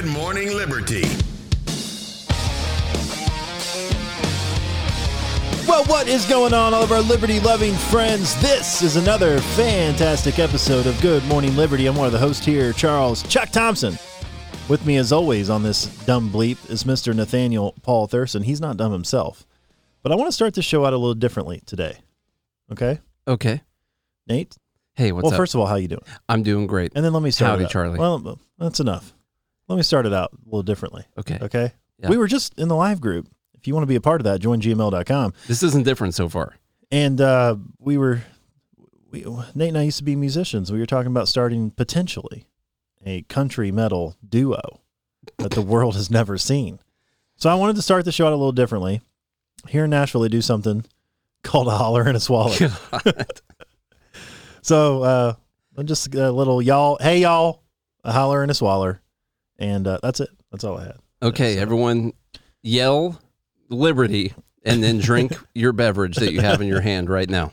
Good Morning Liberty. Well, what is going on, all of our liberty loving friends? This is another fantastic episode of Good Morning Liberty. I'm one of the hosts here, Charles Chuck Thompson. With me, as always, on this dumb bleep is Mr. Nathaniel Paul Thurston. He's not dumb himself. But I want to start the show out a little differently today. Okay? Okay. Nate? Hey, what's up? well, first of all, how you doing? I'm doing great. And then let me start Howdy, it out. Charlie. Well, that's enough. Let me start it out a little differently. Okay. Okay? Yeah. We were just in the live group. If you want to be a part of that, join gmail.com. This isn't different so far. and uh, we were we, Nate and I used to be musicians. We were talking about starting potentially a country metal duo that the world has never seen. So I wanted to start the show out a little differently. Here in Nashville, they do something called a holler and a swallow. so uh, I'm just a little y'all, hey y'all, a holler and a swaller, and uh, that's it. That's all I had. Okay, So- everyone yell liberty and then drink your beverage that you have in your hand right now.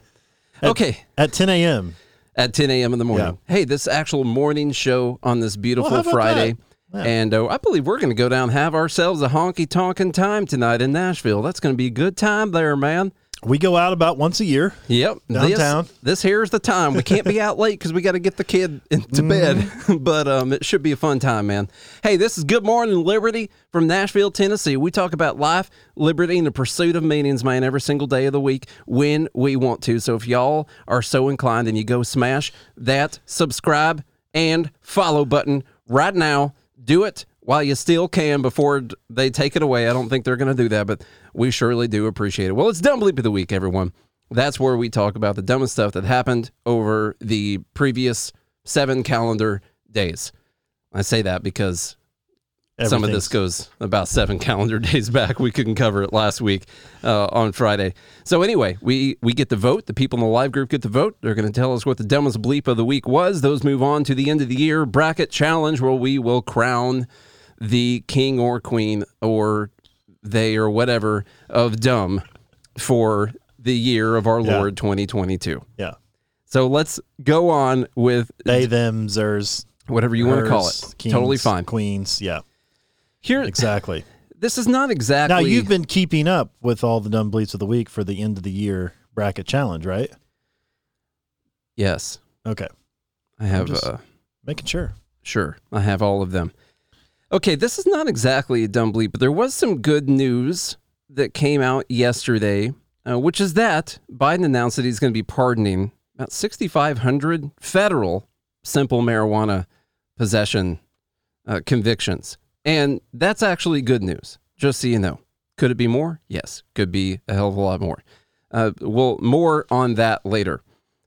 Okay, At 10 a.m. at 10 a.m. in the morning. Hey, this actual morning show on this beautiful Well, Friday. Yeah. And uh, I believe we're going to go down and have ourselves a honky tonkin' time tonight in Nashville. That's going to be a good time there, man. We go out about once a year. Yep. Downtown. This, this here's the time. We can't be out late because we got to get the kid into Mm-hmm. bed. but um, it should be a fun time, man. Hey, this is Good Morning Liberty from Nashville, Tennessee. We talk about life, liberty, and the pursuit of meanings, man, every single day of the week when we want to. So if y'all are so inclined and you go smash that subscribe and follow button right now, do it while you still can before they take it away. I don't think they're going to do that, but we surely do appreciate it. Well, it's Dumb Bleep of the Week, everyone. That's where we talk about the dumbest stuff that happened over the previous seven calendar days. I say that because some of this goes about seven calendar days back. We couldn't cover it last week uh, on Friday. So anyway, we we get the vote. The people in the live group get the vote. They're going to tell us what the dumbest bleep of the week was. Those move on to the end of the year bracket challenge, where we will crown the king or queen or they or whatever of dumb for the year of our Yeah. Lord 2022. Yeah. So let's go on with They, them, zers, whatever you want to call it. kings, totally fine. Queens. Yeah, Here, exactly. this is not exactly. now, you've been keeping up with all the dumb bleeps of the week for the end of the year bracket challenge, right? yes. Okay. I have uh, Making sure. sure. I have all of them. Okay, this is not exactly a dumb bleep, but there was some good news that came out yesterday, uh, which is that Biden announced that he's going to be pardoning about 6,500 federal simple marijuana possession uh, convictions, and that's actually good news. Just so you know, could it be more? Yes, could be a hell of a lot more. Uh, well, more on that later.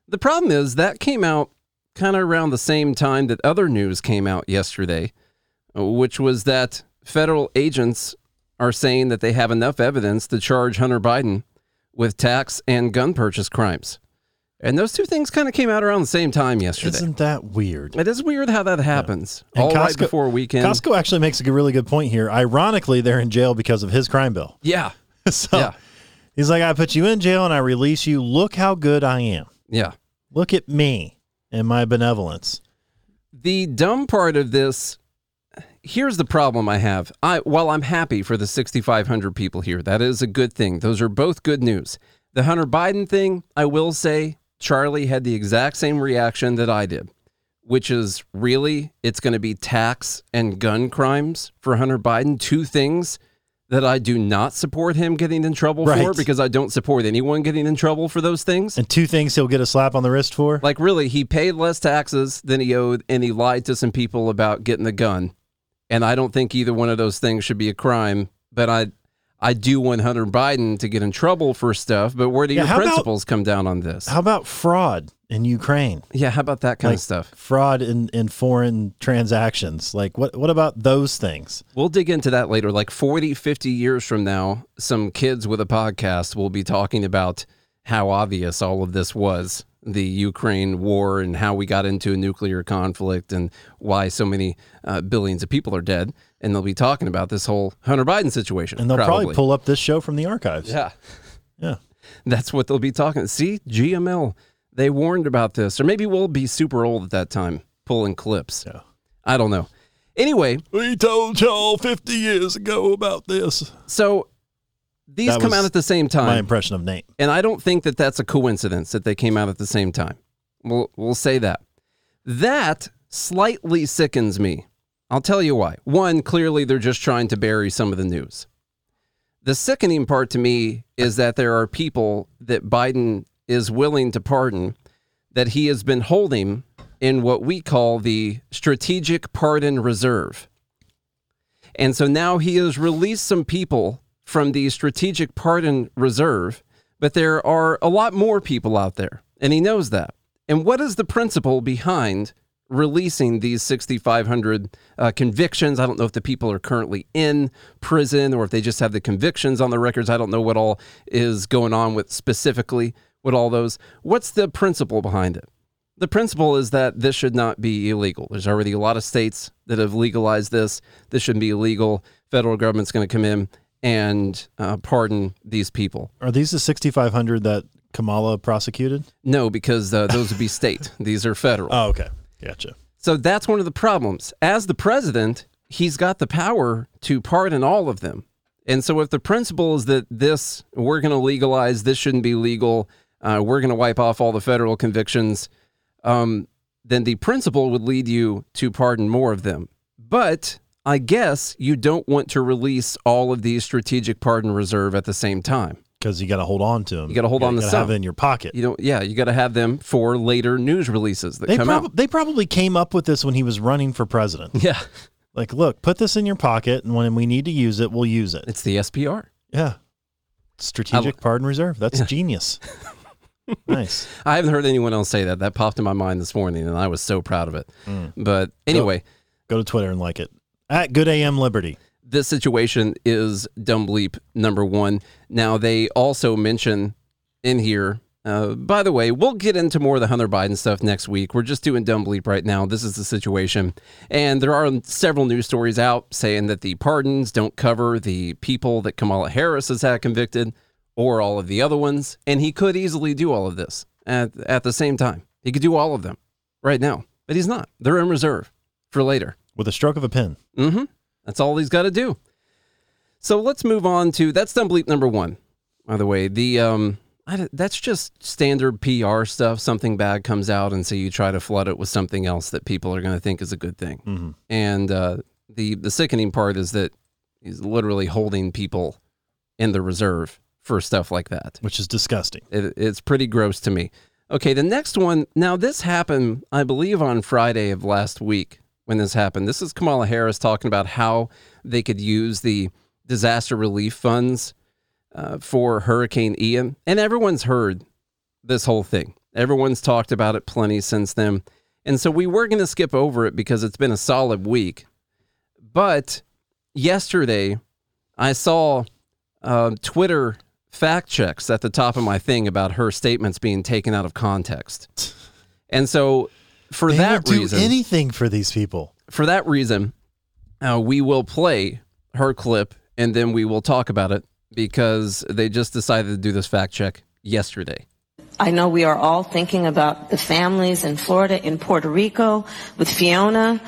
The problem is that came out kind of around the same time that other news came out yesterday, which was that federal agents are saying that they have enough evidence to charge Hunter Biden with tax and gun purchase crimes. And those two things kind of came out around the same time yesterday. Isn't that weird? it is weird how that happens. And All right Costco- before a weekend. Costco actually makes a good- really good point here. Ironically, they're in jail because of his crime bill. Yeah. so Yeah. he's like, I put you in jail and I release you. Look how good I am. Yeah. Look at me and my benevolence. The dumb part of this here's the problem I have. I while I'm happy for the 6500 people here. That is a good thing. Those are both good news. The Hunter Biden thing, I will say Charlie had the exact same reaction that I did, which is really it's going to be tax and gun crimes for Hunter Biden, two things that I do not support him getting in trouble for because I don't support anyone getting in trouble for those things. And two things he'll get a slap on the wrist for. Like really, he paid less taxes than he owed, and he lied to some people about getting the gun. And I don't think either one of those things should be a crime. But I, I do want Hunter Biden to get in trouble for stuff. But where do Yeah, your how about- principles come down on this? How about fraud in Ukraine? yeah, how about that kind Like of stuff? Fraud in, in foreign transactions. Like what what about those things? We'll dig into that later. Like 40, 50 years from now, some kids with a podcast will be talking about how obvious all of this was the Ukraine war and how we got into a nuclear conflict and why so many uh, billions of people are dead. And they'll be talking about this whole Hunter Biden situation. And they'll probably, pull up this show from the archives. Yeah. Yeah. That's what they'll be talking. See, GML, they warned about this. Or maybe we'll be super old at that time pulling clips. Yeah. I don't know. Anyway, We told y'all 50 years ago about this. so these That come out at the same time. My impression of Nate. and I don't think that that's a coincidence that they came out at the same time. We'll we'll say that. That slightly sickens me. I'll tell you why. One, clearly they're just trying to bury some of the news. The sickening part to me is that there are people that Biden is willing to pardon that he has been holding in what we call the strategic pardon reserve. And so now he has released some people from the strategic pardon reserve, but there are a lot more people out there, and he knows that. And what is the principle behind releasing these 6,500 uh, convictions? I don't know if the people are currently in prison or if they just have the convictions on the records. I don't know what all is going on with specifically with all those. What's the principle behind it? The principle is that this should not be illegal. There's already a lot of states that have legalized this. This shouldn't be illegal. Federal government's going to come in and uh, pardon these people. Are these the 6,500 that Kamala prosecuted? No, because uh, those would be state. These are federal. Oh, okay. Gotcha. So that's one of the problems. As the president, he's got the power to pardon all of them. And so if the principle is that this, we're going to legalize, this shouldn't be legal, uh, we're going to wipe off all the federal convictions, um, then the principle would lead you to pardon more of them. But I guess you don't want to release all of these strategic pardon reserve at the same time. Because you got to hold on to them. You gotta hold on to gotta some. have it in your pocket. You know, yeah, you got to have them for later news releases that They, come prob- out. they probably came up with this when he was running for president. Yeah, like, look, put this in your pocket, and when we need to use it, we'll use it. it's the SPR. Yeah. Strategic Pardon Reserve. That's genius. nice. I haven't heard anyone else say that. That popped in my mind this morning, and I was so proud of it. Mm. But anyway, Go to Twitter and like it. At Good AM Liberty. this situation is dumb bleep number one. Now, they also mention in here, uh, by the way, we'll get into more of the Hunter Biden stuff next week. We're just doing dumb bleep right now. This is the situation. And there are several news stories out saying that the pardons don't cover the people that Kamala Harris has had convicted or all of the other ones. And he could easily do all of this at, at the same time. He could do all of them right now, but he's not. They're in reserve for later. With a stroke of a pen. Mm-hmm. That's all he's got to do. So let's move on to that's dumb bleep number one. By the way, the um, I, that's just standard PR stuff. Something bad comes out, and so you try to flood it with something else that people are going to think is a good thing. Mhm. And uh, the the sickening part is that he's literally holding people in the reserve for stuff like that. Which is disgusting. It, it's pretty gross to me. Okay, the next one. Now, this happened, I believe, on Friday of last week when this happened. This is Kamala Harris talking about how they could use the disaster relief funds uh, for Hurricane Ian. And everyone's heard this whole thing, everyone's talked about it plenty since then. And so we were going to skip over it because it's been a solid week. But yesterday, I saw uh, Twitter fact checks at the top of my thing about her statements being taken out of context. And so, for They that will do reason, anything for these people. for that reason, uh, we will play her clip and then we will talk about it because they just decided to do this fact check yesterday. I know we are all thinking about the families in Florida, in Puerto Rico, with Fiona,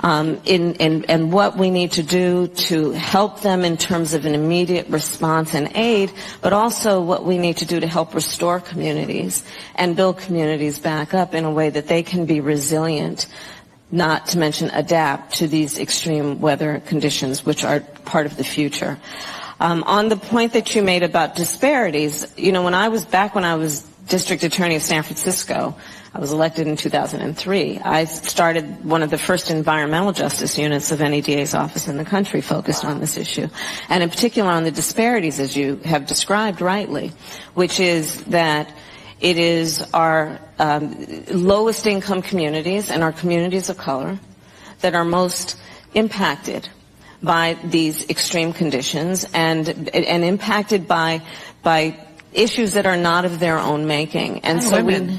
um, in, in, and what we need to do to help them in terms of an immediate response and aid, but also what we need to do to help restore communities and build communities back up in a way that they can be resilient not to mention adapt to these extreme weather conditions, which are part of the future. Um, on the point that you made about disparities, you know, when I was back when I was district attorney of San Francisco, I was elected in 2003. I started one of the first environmental justice units of any DA's office in the country focused on this issue, and in particular on the disparities, as you have described rightly, which is that it is our um, lowest income communities and our communities of color that are most impacted by these extreme conditions and and impacted by by issues that are not of their own making. And so we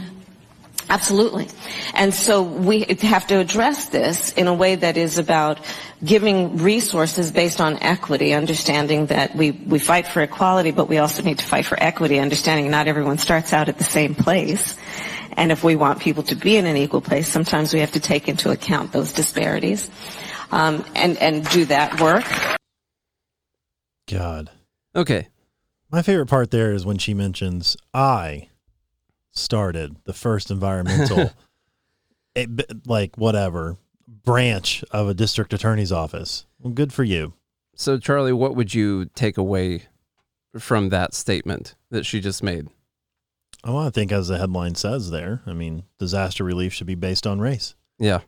Absolutely. And so we have to address this in a way that is about giving resources based on equity, understanding that we, we fight for equality, but we also need to fight for equity, understanding not everyone starts out at the same place. And if we want people to be in an equal place, sometimes we have to take into account those disparities. um, and and do that work. God. Okay. My favorite part there is when she mentions I started the first environmental, eh, it, like whatever branch of a district attorney's office. Well, good for you. So, Charlie, what would you take away from that statement that she just made? Oh, I think as the headline says there, I mean, disaster relief should be based on race. Yeah.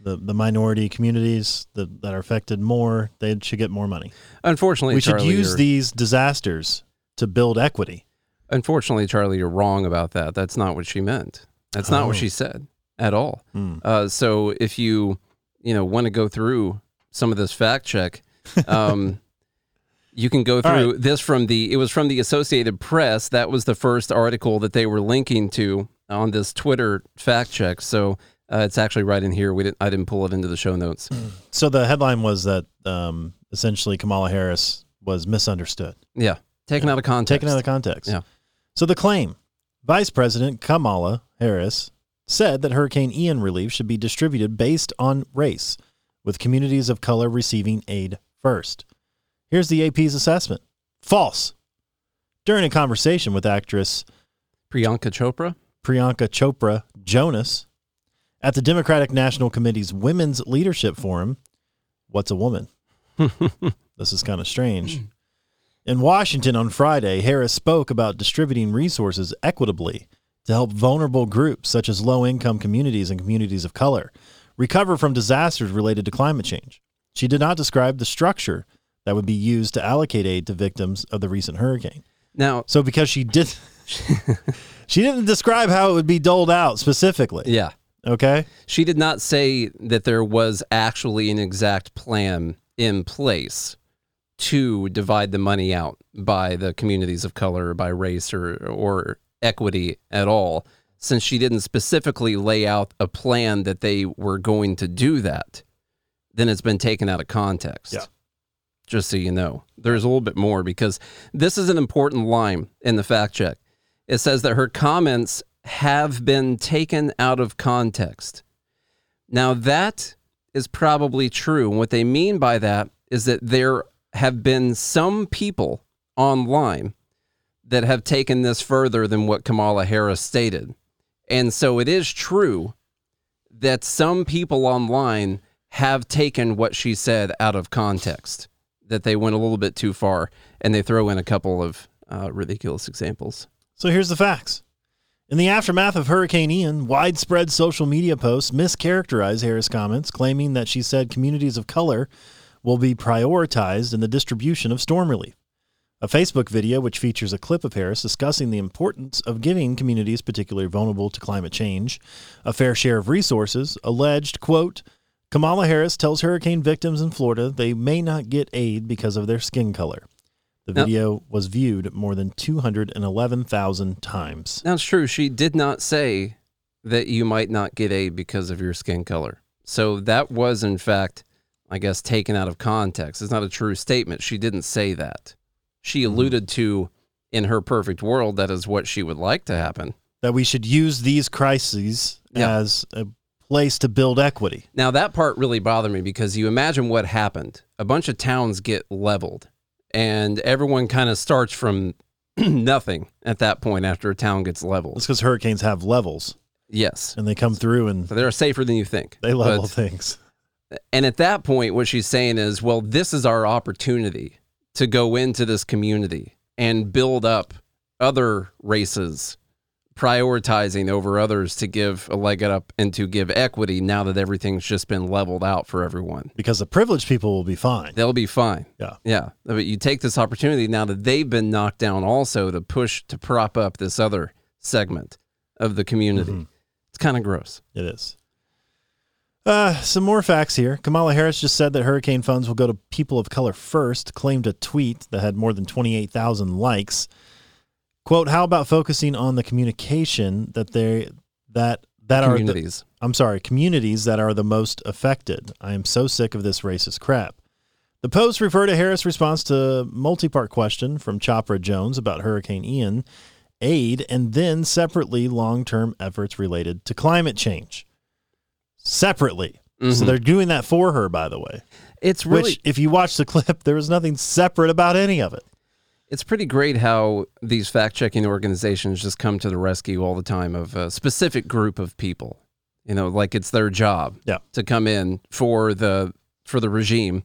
The the minority communities that, that are affected more, they should get more money. Unfortunately, we should use these disasters to build equity. Unfortunately, Charlie, you're wrong about that. That's not what she meant. That's not Oh. what she said at all. Hmm. Uh, so if you, you know, want to go through some of this fact check, um, you can go through this from the. It was from the Associated Press. That was the first article that they were linking to on this Twitter fact check. So uh, it's actually right in here. We didn't. I didn't pull it into the show notes. So the headline was that um, essentially Kamala Harris was misunderstood. Yeah, taken out of context. taken out of context. Yeah. So the claim Vice President Kamala Harris said that Hurricane Ian relief should be distributed based on race, with communities of color receiving aid first. Here's the AP's assessment false. During a conversation with actress Priyanka Chopra. Priyanka Chopra Jonas at the Democratic National Committee's Women's Leadership Forum. What's a woman? this is kind of strange. In Washington on Friday, Harris spoke about distributing resources equitably to help vulnerable groups such as low income communities and communities of color recover from disasters related to climate change. She did not describe the structure that would be used to allocate aid to victims of the recent hurricane. Now, So because she did she didn't describe how it would be doled out specifically. yeah, Okay? She did not say that there was actually an exact plan in place to divide the money out by the communities of color, by race, or, or equity at all, since she didn't specifically lay out a plan that they were going to do that. Then it's been taken out of context. Yeah. Just so you know, there's a little bit more because this is an important line in the fact check. It says that her comments have been taken out of context. Now, that is probably true. And what they mean by that is that there have been some people online that have taken this further than what Kamala Harris stated. And so it is true that some people online have taken what she said out of context, that they went a little bit too far, and they throw in a couple of uh, ridiculous examples. So here's the facts. In the aftermath of Hurricane Ian, widespread social media posts mischaracterized Harris' comments, claiming that she said communities of color will be prioritized in the distribution of storm relief. A Facebook video, which features a clip of Harris discussing the importance of giving communities particularly vulnerable to climate change a fair share of resources, alleged, quote, Kamala Harris tells hurricane victims in Florida they may not get aid because of their skin color. The Now- video was viewed more than 211,000 times. Now, it's true. She did not say that you might not get aid because of your skin color. So that was, in fact, I guess, taken out of context. It's not a true statement. She didn't say that. She mm-hmm. alluded to, in her perfect world, that is what she would like to happen. That we should use these crises Yeah. as a place to build equity. Now, that part really bothered me because you imagine what happened. A bunch of towns get leveled, and everyone kind of starts from nothing at that point after a town gets leveled. It's because hurricanes have levels Yes. and they come through and So they're safer than you think. they level things. And at that point, what she's saying is, well, this is our opportunity to go into this community and build up other races, prioritizing over others to give a leg up and to give equity now that everything's just been leveled out for everyone. Because the privileged people will be fine. They'll be fine. Yeah. Yeah. But you take this opportunity now that they've been knocked down also to push to prop up this other segment of the community. Mm-hmm. It's kind of gross. It is. Uh, some more facts here. Kamala Harris just said that hurricane funds will go to people of color first, claimed a tweet that had more than 28,000 likes. Quote, how about focusing on the communication that they that that are the, Communities. I'm sorry, communities that are the most affected. I am so sick of this racist crap. The post referred to Harris' response to multi-part question from Chopra Jonas about Hurricane Ian, aid, and then separately long-term efforts related to climate change. Separately. So mm-hmm. they're doing that for her, by the way. It's really Which, if you watch the clip, there was nothing separate about any of it. It's pretty great how these fact checking organizations just come to the rescue all the time of a specific group of people. You know, like it's their job Yeah. to come in for the for the regime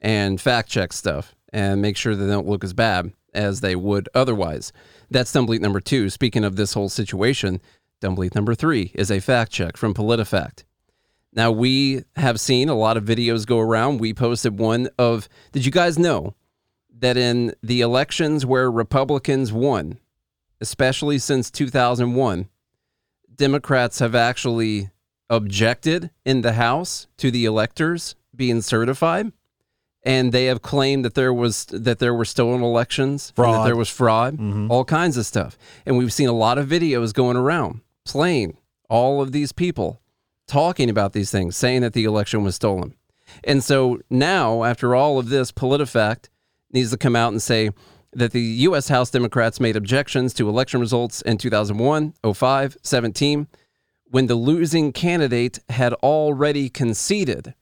and fact check stuff and make sure they don't look as bad as they would otherwise. That's Dumb bleep number two. Speaking of this whole situation, Dumb bleep number three is a fact check from PolitiFact. Now we have seen a lot of videos go around. We posted one of did you guys know that in the elections where Republicans won, especially since 2001, Democrats have actually objected in the House to the electors being certified, and they have claimed that there was that there were stolen elections, and that Fraud. there was fraud, mm-hmm. all kinds of stuff. And we've seen a lot of videos going around playing all of these people talking about these things, saying that the election was stolen. And so now, after all of this, PolitiFact needs to come out and say that the U.S. House Democrats made objections to election results in 2001, 05, 17, when the losing candidate had already conceded.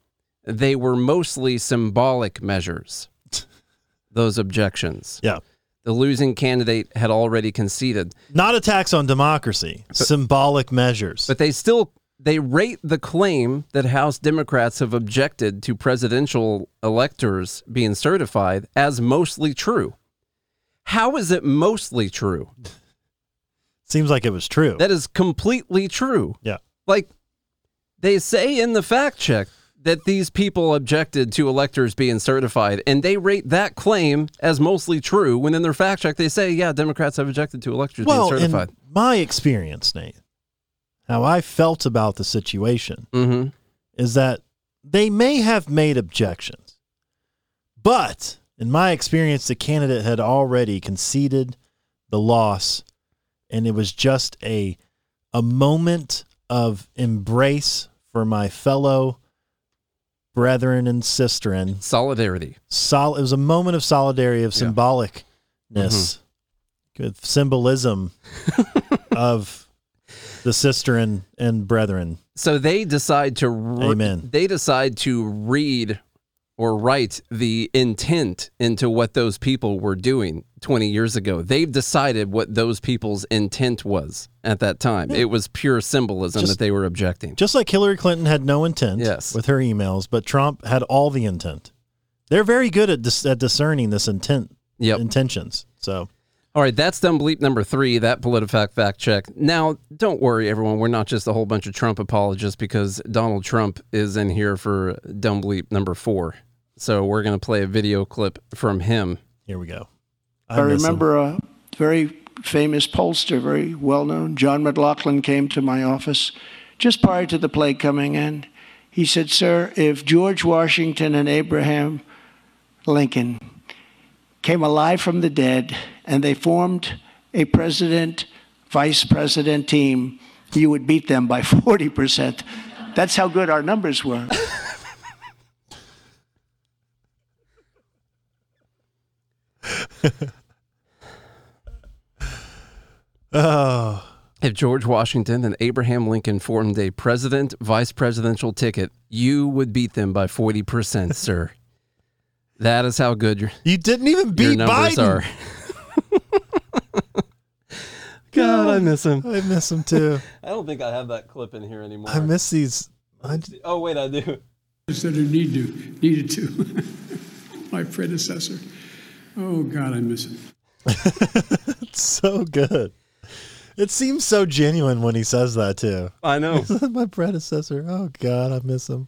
They were mostly symbolic measures, those objections. Yeah. The losing candidate had already conceded. Not attacks on democracy, symbolic measures. But they still they rate the claim that House Democrats have objected to presidential electors being certified as mostly true. How is it mostly true? Seems like it was true. That is completely true. yeah. Like they say in the fact check that these people objected to electors being certified, and they rate that claim as mostly true. When in their fact check they say, "Yeah, Democrats have objected to electors Well, being in certified." my experience, Nate, how I felt about the situation mm-hmm. is that they may have made objections, but in my experience, the candidate had already conceded the loss, and it was just a a moment of embrace for my fellow brethren and sisterin. Solidarity. Sol- it was a moment of solidarity, of Yeah. symbolicness, good symbolism of the sister and, and brethren. So they decide to re- Amen. They decide to read or write the intent into what those people were doing 20 years ago. They've decided what those people's intent was at that time. It was pure symbolism Just- that they were objecting. Just like Hillary Clinton had no intent Yes. with her emails, but Trump had all the intent. They're very good at, dis- at discerning this intent Yep. intentions. So All right, that's dumb bleep number three, that PolitiFact fact check. Now, don't worry, everyone. We're not just a whole bunch of Trump apologists because Donald Trump is in here for dumb bleep number four. So we're going to play a video clip from him. here we go. I, miss him. remember a very famous pollster, very well known, John McLaughlin, came to my office just prior to the plague coming in. He said, Sir, if George Washington and Abraham Lincoln came alive from the dead and they formed a president vice president team, you would beat them by 40%. That's how good our numbers were. Oh, If George Washington and Abraham Lincoln formed a president vice presidential ticket, you would beat them by 40%, sir. That is how good your, you didn't even your beat numbers Biden. are. God, I miss him. I miss him too. I don't think I have that clip in here anymore. I miss these. I, oh, wait, I do. Instead of need to, needed to. My predecessor. Oh, God, I miss him. so good. It seems so genuine when he says that too. I know. My predecessor. Oh God, I miss him.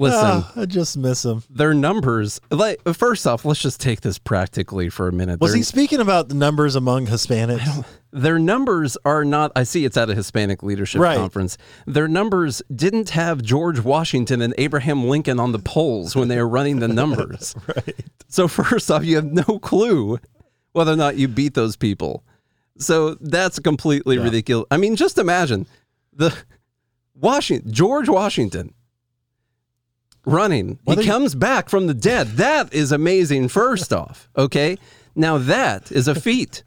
Listen, Ah, I just miss him. their numbers. Like, first off, let's just take this practically for a minute. Was Their- he speaking about the numbers among Hispanics? Their numbers are not. I see it's at a Hispanic leadership Right. conference. Their numbers didn't have George Washington and Abraham Lincoln on the polls when they were running the numbers. right. So first off, you have no clue whether or not you beat those people. So that's completely ridiculous. I mean, just imagine the Washington George Washington running. Whether he you- comes back from the dead. That is amazing. First off, okay. Now that is a feat.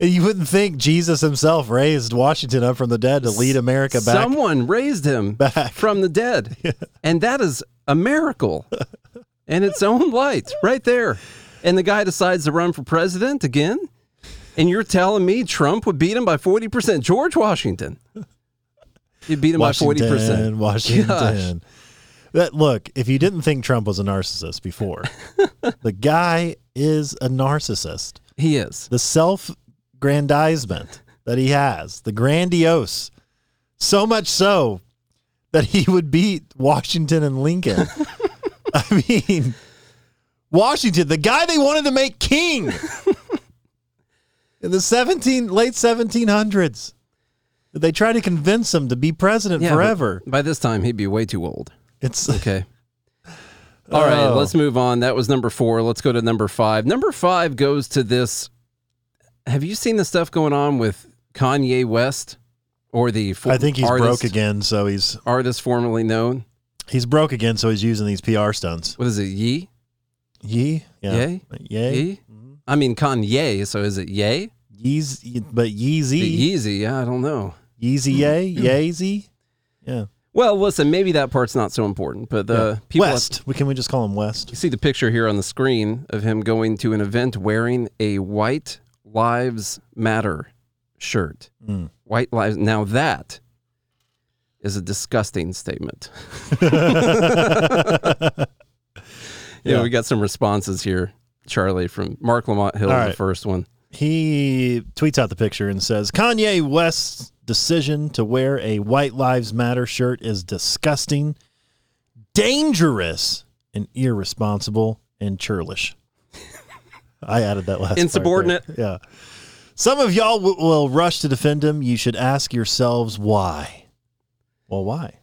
You wouldn't think Jesus himself raised Washington up from the dead to lead America back. Someone raised him Back. from the dead. And that is a miracle in its own light, right there. And the guy decides to run for president again. And you're telling me Trump would beat him by 40%? George Washington. He beat him Washington, by 40%. Washington. Gosh. That look, if you didn't think Trump was a narcissist before, the guy is a narcissist. He is. The self-grandizement that he has, the grandiose, so much so that he would beat Washington and Lincoln. I mean, Washington, the guy they wanted to make king in the 17 late 1700s. They tried to convince him to be president Yeah, but forever. By this time, he'd be way too old. It's Okay. All right, Oh. let's move on. That was number four. Let's go to number five. Number five goes to this. Have you seen the stuff going on with Kanye West or the fo- I think he's artist, broke again, so he's artist formerly known? he's broke again, so he's using these PR stunts. What is it? Yee? Yee, yeah, Yay? yay, Yee? Mm-hmm. I mean Kanye, so is it Yay? Yeez, but Yeezy, The Yeezy? Yeah, I don't know. Yeezy, yay, hmm. Yeezy, yeah. Well, listen, maybe that part's not so important, but the people. West. We can we just call him West? You see the picture here on the screen of him going to an event wearing a White Lives Matter shirt. Mm. White Lives. Now that is a disgusting statement. yeah, Yeah. we got some responses here, Charlie, from Marc Lamont Hill, All the first one. He tweets out the picture and says Kanye West's decision to wear a White Lives Matter shirt is disgusting, dangerous, and irresponsible and churlish. I added that last. Insubordinate. Yeah. Some of y'all w- will rush to defend him. You should ask yourselves why. Well, why?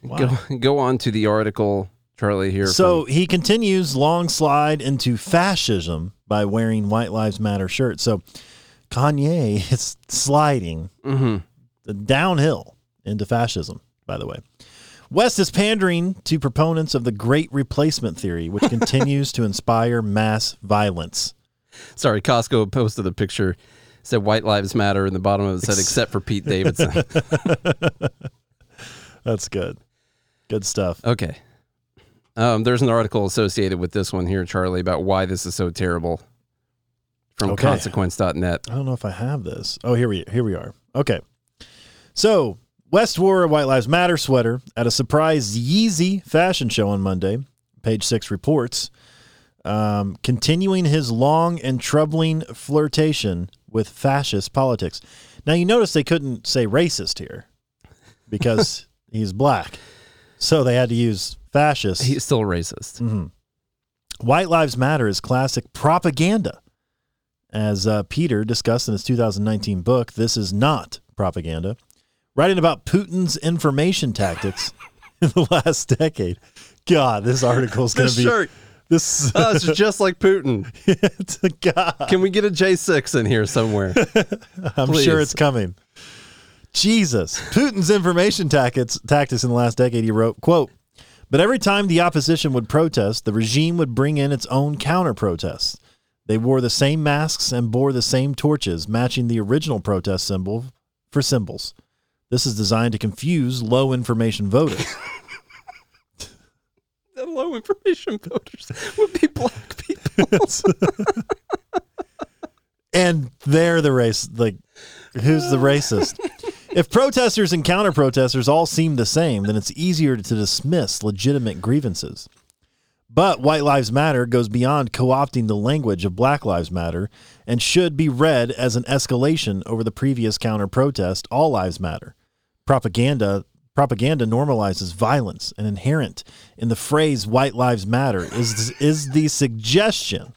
Why? Go, go on to the article, Charlie, here. So he continues long slide into fascism by wearing White Lives Matter shirts. So Kanye is sliding Mhm. downhill into fascism, by the way. West is pandering to proponents of the great replacement theory, which continues to inspire mass violence. Sorry, Costco posted a picture. Said White Lives Matter, and the bottom of it said, except for Pete Davidson. That's good. Good stuff. Okay. Um, there's an article associated with this one here, Charlie, about why this is so terrible from Okay. consequence.net. I don't know if I have this. Oh, here we here we are. Okay. So West wore a White Lives Matter sweater at a surprise Yeezy fashion show on Monday. Page six reports, um, continuing his long and troubling flirtation with fascist politics. Now you notice they couldn't say racist here because he's black, so they had to use fascist. He's still racist. Mm-hmm. White Lives Matter is classic propaganda. As uh, Peter discussed in his 2019 book, this is not propaganda. Writing about Putin's information tactics in the last decade. God, this article is going to be shirt, this. oh, it's just like Putin. it's a God. Can we get a J6 in here somewhere? I'm Please. sure it's coming. Jesus. Putin's information tactics, tactics in the last decade, he wrote, quote, but every time the opposition would protest, the regime would bring in its own counter protests. They wore the same masks and bore the same torches, matching the original protest symbol for symbols. This is designed to confuse low information voters. the low information voters would be black people. and they're the race like who's the racist if protesters and counter protesters all seem the same then it's easier to dismiss legitimate grievances but white lives matter goes beyond co-opting the language of black lives matter and should be read as an escalation over the previous counter protest all lives matter propaganda propaganda normalizes violence and inherent in the phrase white lives matter is is the suggestion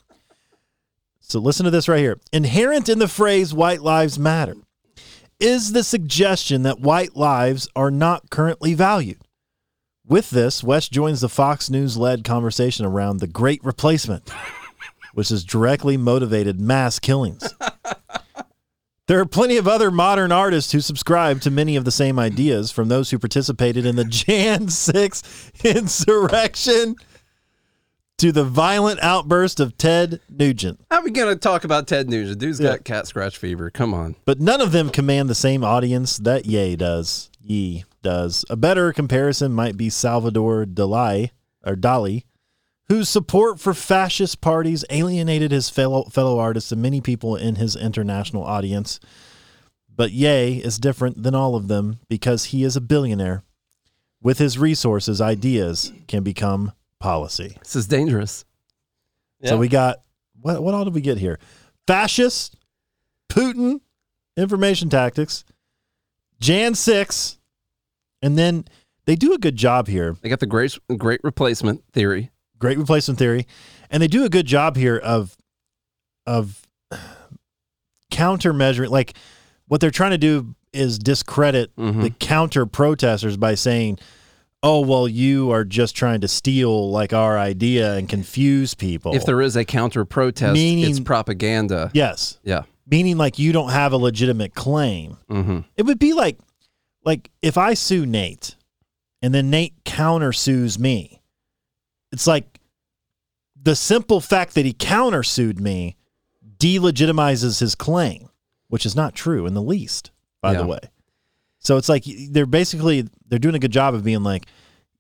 so listen to this right here. Inherent in the phrase white lives matter is the suggestion that white lives are not currently valued. With this, West joins the Fox News led conversation around the great replacement, which has directly motivated mass killings. There are plenty of other modern artists who subscribe to many of the same ideas from those who participated in the Jan 6 insurrection. to the violent outburst of Ted Nugent. How are we going to talk about Ted Nugent? Dude's got cat scratch fever. Come on. But none of them command the same audience that Ye does. Ye does. A better comparison might be Salvador Dali or Dali, whose support for fascist parties alienated his fellow fellow artists and many people in his international audience. But Ye is different than all of them because he is a billionaire. With his resources, ideas can become policy. This is dangerous. So we got what what all did we get here? Fascist, Putin, information tactics, Jan 6, and then they do a good job here. They got the great, great replacement theory. Great replacement theory, and they do a good job here of of countermeasuring like what they're trying to do is discredit Mhm. the counter protesters by saying oh well you are just trying to steal like our idea and confuse people If there is a counter protest, Meaning- it's propaganda. yes Yeah. meaning like you don't have a legitimate claim. hmm It would be like like if I sue Nate and then Nate countersues me. It's like the simple fact that he countersued me delegitimizes his claim, which is not true in the least, by Yeah. the way. So it's like they're basically they're doing a good job of being like,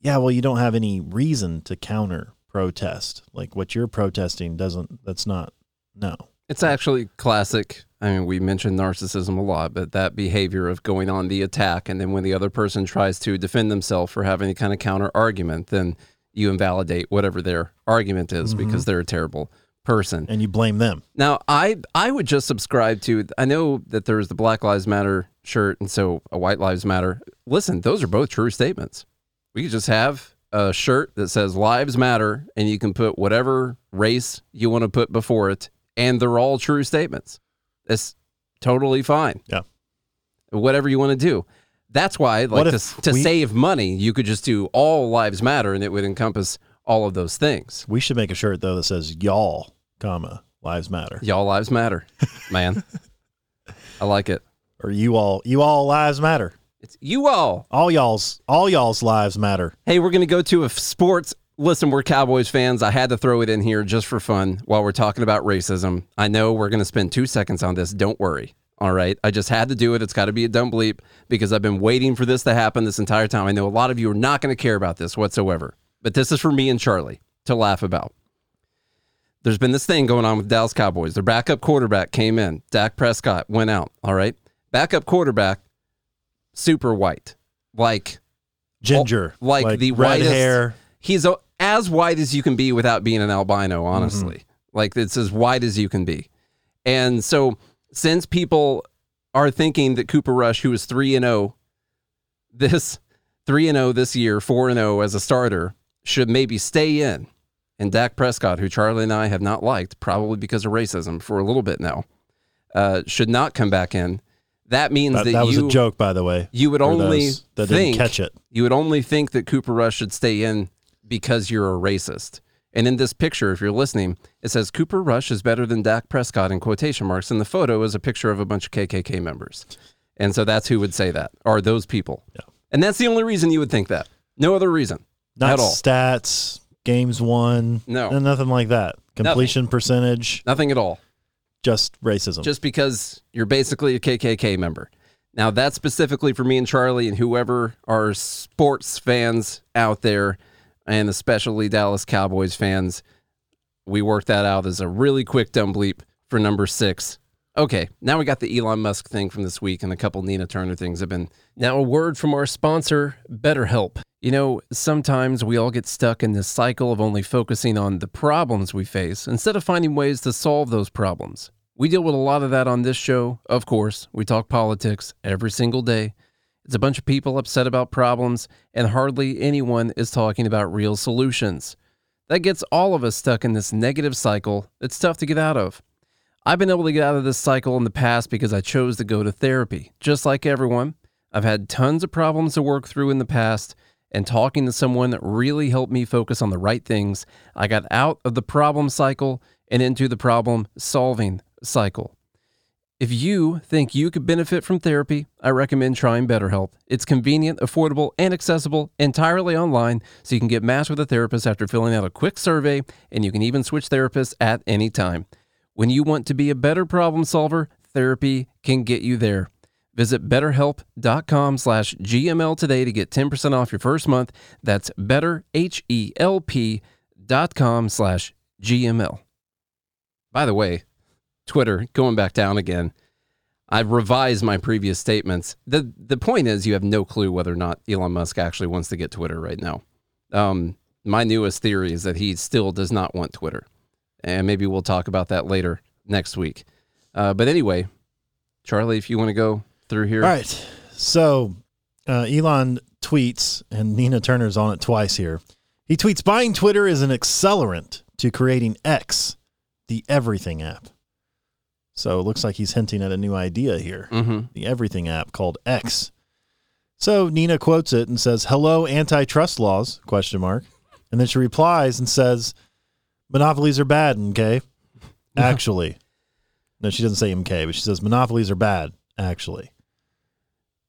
yeah, well, you don't have any reason to counter protest. Like what you're protesting doesn't that's not no. It's actually classic. I mean, we mentioned narcissism a lot, but that behavior of going on the attack, and then when the other person tries to defend themselves for having any kind of counter argument, then you invalidate whatever their argument is mm-hmm. because they're a terrible person. And you blame them. Now, I I would just subscribe to. I know that there's the Black Lives Matter shirt, and so a White Lives Matter. Listen, those are both true statements. We could just have a shirt that says "Lives Matter," and you can put whatever race you want to put before it, and they're all true statements. It's totally fine. Yeah. Whatever you want to do. That's why, like, to, to we- save money, you could just do all lives matter, and it would encompass all of those things. We should make a shirt though that says y'all, comma, lives matter. Y'all lives matter, man. I like it. Or you all you all lives matter. It's you all. All y'all's all y'all's lives matter. Hey, we're going to go to a sports. Listen, we're Cowboys fans. I had to throw it in here just for fun while we're talking about racism. I know we're going to spend two seconds on this. Don't worry. All right. I just had to do it. It's got to be a dumb bleep because I've been waiting for this to happen this entire time. I know a lot of you are not going to care about this whatsoever, but this is for me and Charlie to laugh about. There's been this thing going on with Dallas Cowboys. Their backup quarterback came in. Dak Prescott went out. All right. Backup quarterback, super white. Like Ginger. Oh, like the red whitest- hair. he's a, as white as you can be without being an albino honestly Mm-hmm. like it's as white as you can be and so since people are thinking that cooper rush who is 3 and 0 this 3 and 0 this year 4 and 0 as a starter should maybe stay in and Dak Prescott who Charlie and I have not liked probably because of racism for a little bit now uh, should not come back in that means That, that, that was you a joke, by the way. you would only those that think didn't catch it. you would only think that Cooper Rush should stay in because you're a racist. And in this picture, if you're listening, it says Cooper Rush is better than Dak Prescott in quotation marks. And the photo is a picture of a bunch of KKK members. And so that's who would say that, are those people. Yeah. And that's the only reason you would think that. No other reason Not at all. stats, games won, No. nothing like that. Completion percentage, Nothing at all. just racism. just because you're basically a KKK member. Now, that's specifically for me and Charlie and whoever are sports fans out there, and especially Dallas Cowboys fans. We worked that out as a really quick dumb bleep for number six. Okay, now we got the Elon Musk thing from this week, and a couple Nina Turner things have been. Now, a word from our sponsor, BetterHelp. You know, sometimes we all get stuck in this cycle of only focusing on the problems we face instead of finding ways to solve those problems. We deal with a lot of that on this show, of course. We talk politics every single day. It's a bunch of people upset about problems, and hardly anyone is talking about real solutions. That gets all of us stuck in this negative cycle that's tough to get out of. I've been able to get out of this cycle in the past because I chose to go to therapy. Just like everyone, I've had tons of problems to work through in the past, and talking to someone that really helped me focus on the right things. I got out of the problem cycle and into the problem solving cycle. If you think you could benefit from therapy, I recommend trying BetterHelp. It's convenient, affordable, and accessible, entirely online, so you can get matched with a therapist after filling out a quick survey, and you can even switch therapists at any time. When you want to be a better problem solver, therapy can get you there. Visit betterhelp.com slash GML today to get 10% off your first month. That's betterhelp.com slash GML. By the way, Twitter, going back down again. I've revised my previous statements. The the point is you have no clue whether or not Elon Musk actually wants to get Twitter right now. Um, my newest theory is that he still does not want Twitter. And maybe we'll talk about that later next week. Uh, but anyway, Charlie, if you want to go through here. All right. So uh, Elon tweets, and Nina Turner's on it twice here. He tweets buying Twitter is an accelerant to creating X, the everything app. So it looks like he's hinting at a new idea here Mm-hmm. the everything app called X. So Nina quotes it and says, "Hello, antitrust laws?" question mark. And then she replies and says, "Monopolies are bad, MK. Actually." No, she doesn't say MK, but she says monopolies are bad, actually.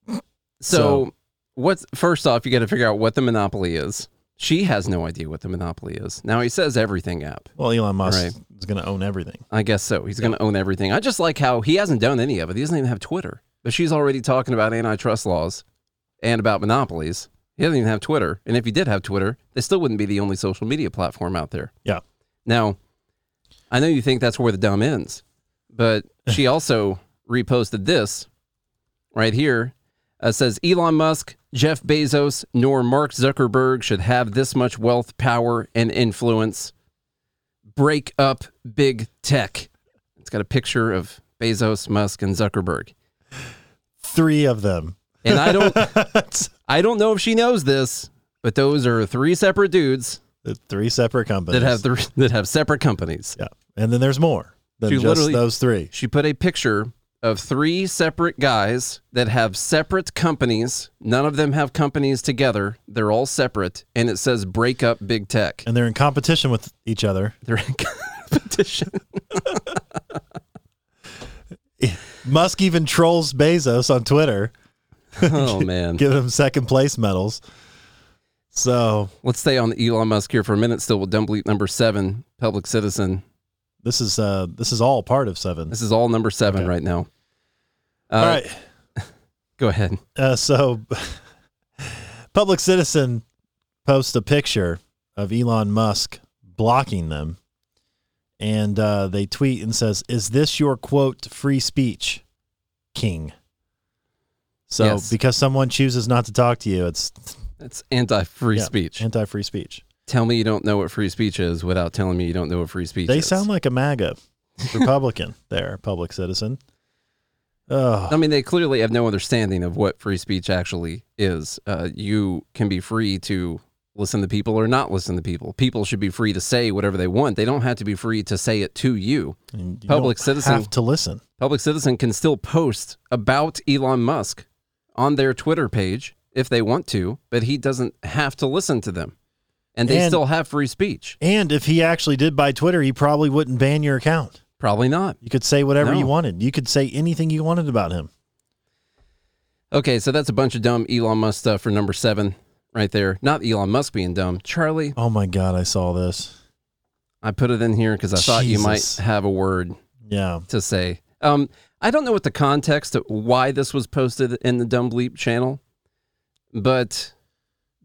So, So- what's first off, you got to figure out what the monopoly is. She has no idea what the monopoly is. Now he says everything app. Well, Elon Musk Right. is going to own everything. I guess so. He's going to own everything. I just like how he hasn't done any of it. He doesn't even have Twitter, but she's already talking about antitrust laws and about monopolies. He doesn't even have Twitter. And if he did have Twitter, they still wouldn't be the only social media platform out there. Yeah. Now, I know you think that's where the dumb ends, but she also reposted this right here. Uh, says Elon Musk, Jeff Bezos, nor Mark Zuckerberg should have this much wealth, power, and influence. Break up big tech. It's got a picture of Bezos, Musk, and Zuckerberg. Three of them. And I don't, I don't know if she knows this, but those are three separate dudes Three separate companies. that have th- that have separate companies. yeah. And then there's more than She just those three. She put a picture of three separate guys that have separate companies. None of them have companies together. They're all separate, and it says "break up big tech." And they're in competition with each other. They're in competition. Musk even trolls Bezos on Twitter, oh man. give him second place medals. So Let's stay on Elon Musk here for a minute. Still with dumb bleep number seven, public citizen. This is uh this is all part of seven. This is all number seven Okay. right now. Uh, all right. go ahead. Uh, so, Public Citizen posts a picture of Elon Musk blocking them, and uh, they tweet and says, "Is this your quote free speech, King?" So, Yes. because someone chooses not to talk to you, it's It's anti-free yeah, speech. anti-free speech. Tell me you don't know what free speech is without telling me you don't know what free speech is. They is. sound like a MAGA Republican. there, Public Citizen. Oh, I mean, they clearly have no understanding of what free speech actually is. Uh, you can be free to listen to people or not listen to people. People should be free to say whatever they want. They don't have to be free to say it to you. you Public don't Citizen- have to listen. Public Citizen can still post about Elon Musk on their Twitter page if they want to, but he doesn't have to listen to them. And they And- still have free speech. And if he actually did buy Twitter, he probably wouldn't ban your account. Probably not. You could say whatever No. you wanted. You could say anything you wanted about him. Okay, so that's a bunch of dumb Elon Musk stuff for number seven right there. Not Elon Musk being dumb. Charlie, Oh my God, I saw this. I put it in here because I thought you might have a word Yeah. to say. Um, I don't know what the context of why this was posted in the Dumb Bleep channel, but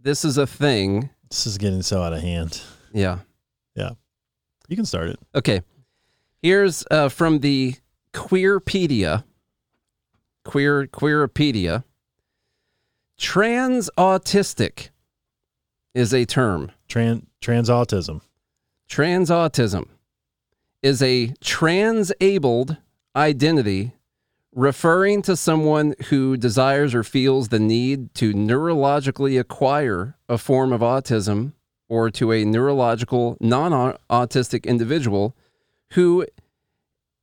this is a thing. This is getting so out of hand. Yeah. Yeah. You can start it. Okay. Here's uh, from the Queerpedia. Queer Queeropedia. Trans autistic is a term. Trans trans autism. Trans autism is a trans-abled identity referring to someone who desires or feels the need to neurologically acquire a form of autism or to a neurological non-autistic individual who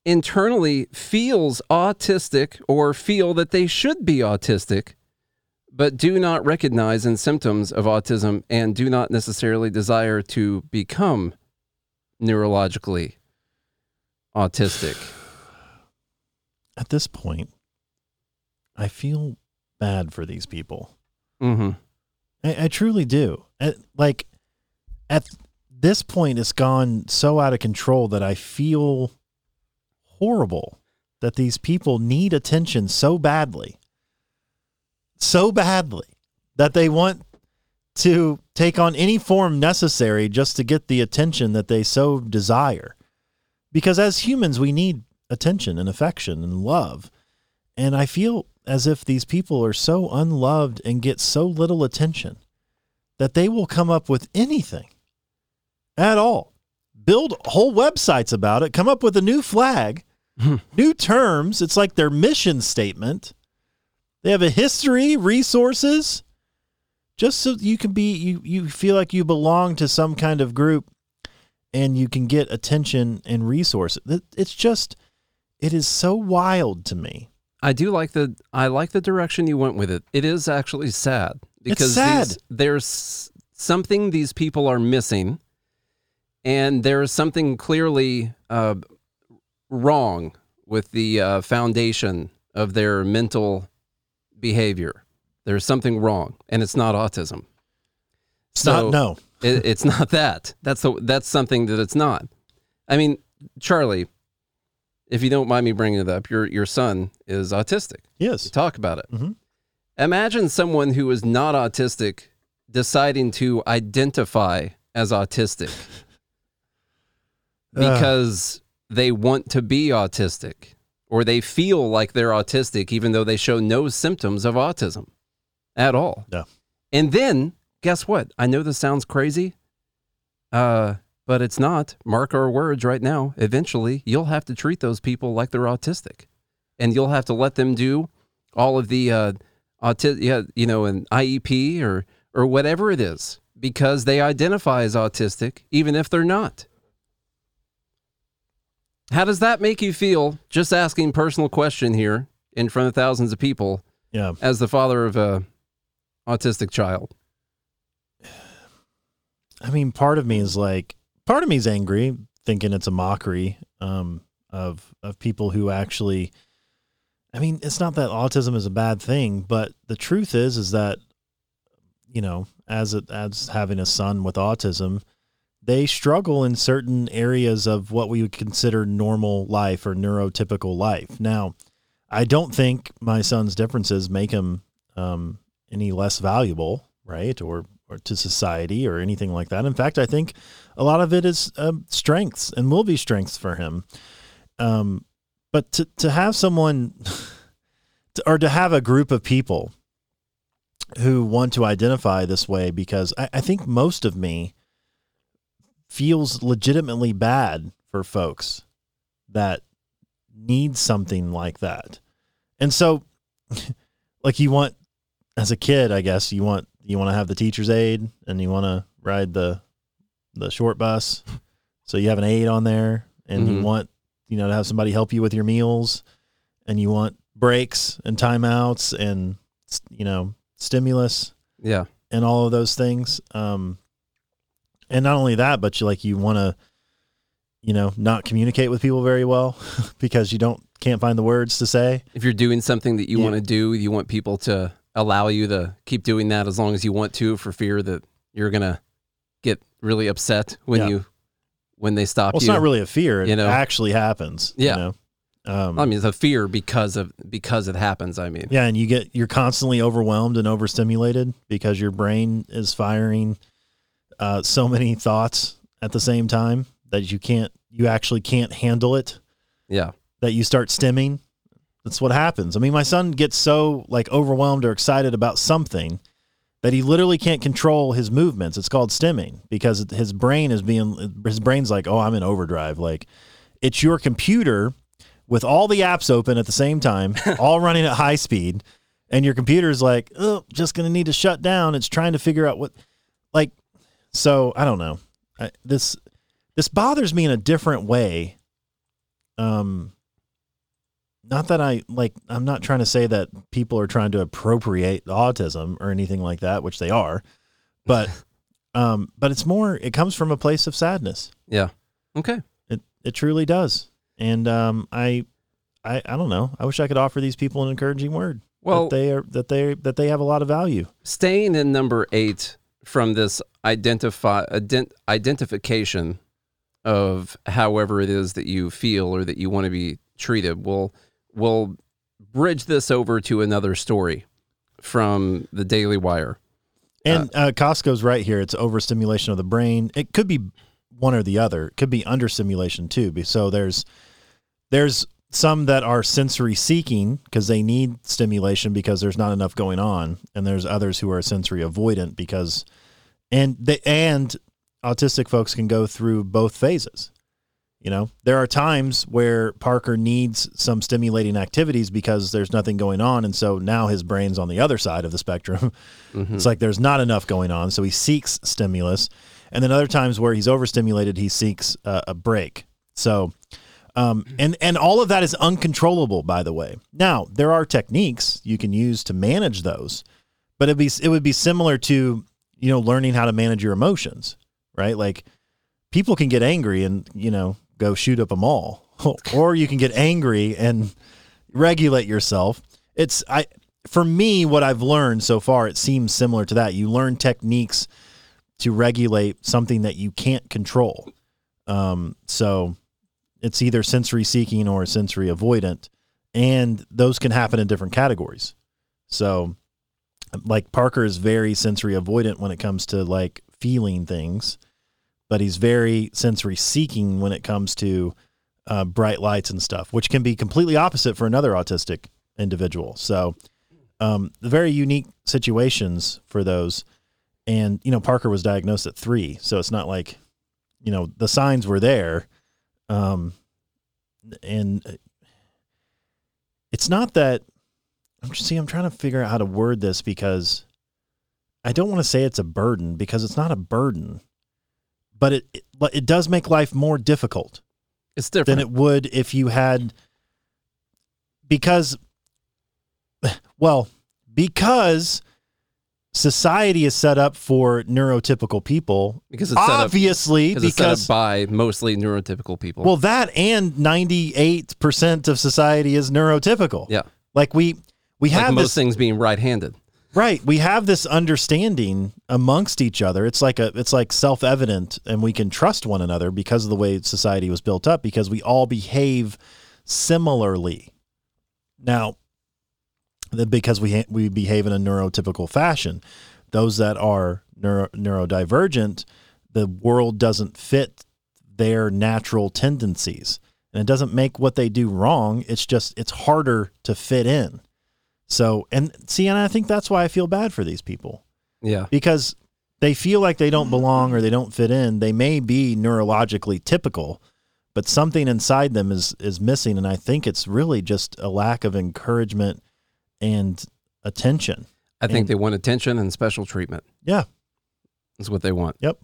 internally feels autistic or feel that they should be autistic but do not recognize in symptoms of autism and do not necessarily desire to become neurologically autistic. At this point, I feel bad for these people. Mm-hmm. I, I truly do. At, like at this point, it's gone so out of control that I feel horrible that these people need attention so badly, so badly that they want to take on any form necessary just to get the attention that they so desire. Because as humans, we need attention and affection and love. And I feel as if these people are so unloved and get so little attention that they will come up with anything at all. Build whole websites about it, come up with a new flag, hmm. new terms. It's like their mission statement. They have a history, resources, just so you can be you you feel like you belong to some kind of group and you can get attention and resources. It's just it is so wild to me. I do like the I like the direction you went with it. It is actually sad because sad. these- there's something these people are missing, and there's something clearly uh, wrong with the uh, foundation of their mental behavior. There's something wrong, and it's not autism. It's not no. it, it's not that. That's the, that's something that it's not. I mean, Charlie, if you don't mind me bringing it up, your your son is autistic. Yes. Talk about it. Mhm. Imagine someone who is not autistic deciding to identify as autistic Ugh. because they want to be autistic or they feel like they're autistic even though they show no symptoms of autism at all. Yeah. And then guess what? I know this sounds crazy. Uh but it's not. Mark our words right now. Eventually, you'll have to treat those people like they're autistic. And you'll have to let them do all of the uh auti- yeah, you know, an IEP or or whatever it is because they identify as autistic even if they're not. How does that make you feel? Just asking personal question here in front of thousands of people Yeah. as the father of a autistic child. I mean, part of me is like, part of me is angry, thinking it's a mockery um, of of people who actually. I mean, it's not that autism is a bad thing, but the truth is, is that, you know, as a, as having a son with autism, they struggle in certain areas of what we would consider normal life or neurotypical life. Now, I don't think my son's differences make him um, any less valuable, right? Or or to society or anything like that. In fact, I think a lot of it is um, strengths and will be strengths for him. Um, but to to have someone, to, or to have a group of people who want to identify this way, because I, I think most of me feels legitimately bad for folks that need something like that. And so, like you want, as a kid, I guess you want you want to have the teacher's aid and you want to ride the the short bus, so you have an aid on there, and you Mhm. want you know to have somebody help you with your meals, and you want breaks and timeouts and you know stimulus Yeah. and all of those things. Um, and not only that, but you like you want to, you know, not communicate with people very well because you don't can't find the words to say. If you're doing something that you Yeah. want to do, you want people to allow you to keep doing that as long as you want to for fear that you're going to get really upset when Yeah. you when they stop Well, it's you. not really a fear; it you know? actually happens. Yeah. You know? Um, I mean, the fear because of because it happens, I mean. yeah, and you get you're constantly overwhelmed and overstimulated because your brain is firing uh, so many thoughts at the same time that you can't you actually can't handle it. Yeah. that you start stimming. That's what happens. I mean, my son gets so like overwhelmed or excited about something that he literally can't control his movements. It's called stimming because his brain is being his brain's like, "Oh, I'm in overdrive." Like it's your computer with all the apps open at the same time, all running at high speed, and your computer's like, "Oh, just going to need to shut down." It's trying to figure out what like so, I don't know. I, this this bothers me in a different way. Um not that I like I'm not trying to say that people are trying to appropriate autism or anything like that, which they are. But um but it's more it comes from a place of sadness. Yeah. Okay. It it truly does. And um I I, I don't know. I wish I could offer these people an encouraging word. Well- that they are that they that they have a lot of value. Staying in number eight from this identify ident, identification of however it is that you feel or that you want to be treated, we'll we'll bridge this over to another story from the Daily Wire. And uh, Costco's right here. It's overstimulation of the brain. It could be one or the other. It could be understimulation too. So there's there's some that are sensory seeking because they need stimulation because there's not enough going on, and there's others who are sensory avoidant because and they and autistic folks can go through both phases. You know, there are times where Parker needs some stimulating activities because there's nothing going on. And so now his brain's on the other side of the spectrum. It's like there's not enough going on. So he seeks stimulus. And then other times where he's overstimulated, he seeks uh, a break. So, um, and, and all of that is uncontrollable, by the way. Now, there are techniques you can use to manage those, but it'd be, it would be similar to, you know, learning how to manage your emotions, right? Like, people can get angry and you know go shoot up a mall. Or you can get angry and regulate yourself. It's i for me what i've learned so far it seems similar to that. You learn techniques to regulate something that you can't control. Um, so it's either sensory seeking or sensory avoidant and those can happen in different categories. So like parker is very sensory avoidant when it comes to like feeling things but he's very sensory seeking when it comes to uh, bright lights and stuff, which can be completely opposite for another autistic individual. So, um, very unique situations for those. And, you know, Parker was diagnosed at three. So it's not like, you know, the signs were there. Um, and uh, it's not that I'm just see, I'm trying to figure out how to word this because I don't want to say it's a burden because it's not a burden but it, it it does make life more difficult It's different than it would if you had because well because society is set up for neurotypical people because it's set up, obviously because it's set up because by mostly neurotypical people. well that and 98% of society is neurotypical yeah, like we we like have most this things being right-handed. Right. We have this understanding amongst each other. It's like a it's like self-evident and we can trust one another because of the way society was built up because we all behave similarly. Now, because we we behave in a neurotypical fashion. Those that are neuro, neurodivergent, the world doesn't fit their natural tendencies. And it doesn't make what they do wrong. It's just it's harder to fit in. So, and see, and I think that's why I feel bad for these people Yeah, because they feel like they don't belong or they don't fit in. They may be neurologically typical, but something inside them is is missing, and I think it's really just a lack of encouragement and attention. I think And- they want attention and special treatment. Yeah, Is what they want. yep,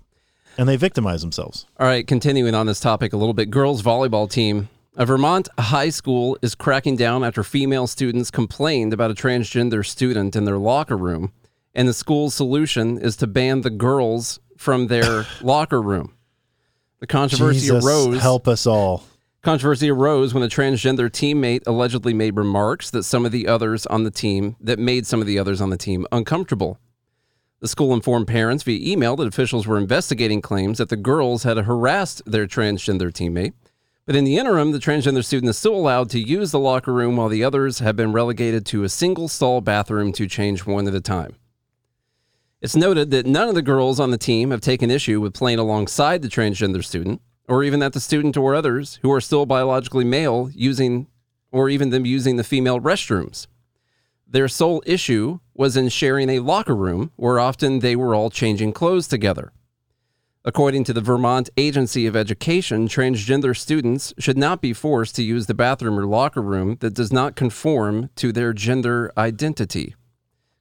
and they victimize themselves. All right, continuing on this topic a little bit. Girls volleyball team. A Vermont high school is cracking down after female students complained about a transgender student in their locker room, and the school's solution is to ban the girls from their locker room. The controversy Jesus, arose. help us all. Controversy arose when a transgender teammate allegedly made remarks that some of the others on the team that made some of the others on the team uncomfortable. The school informed parents via email that officials were investigating claims that the girls had harassed their transgender teammate. But in the interim, the transgender student is still allowed to use the locker room while the others have been relegated to a single stall bathroom to change one at a time. It's noted that none of the girls on the team have taken issue with playing alongside the transgender student, or even that the student or others who are still biologically male using, or even them using the female restrooms. Their sole issue was in sharing a locker room where often they were all changing clothes together. According to the Vermont Agency of Education, transgender students should not be forced to use the bathroom or locker room that does not conform to their gender identity.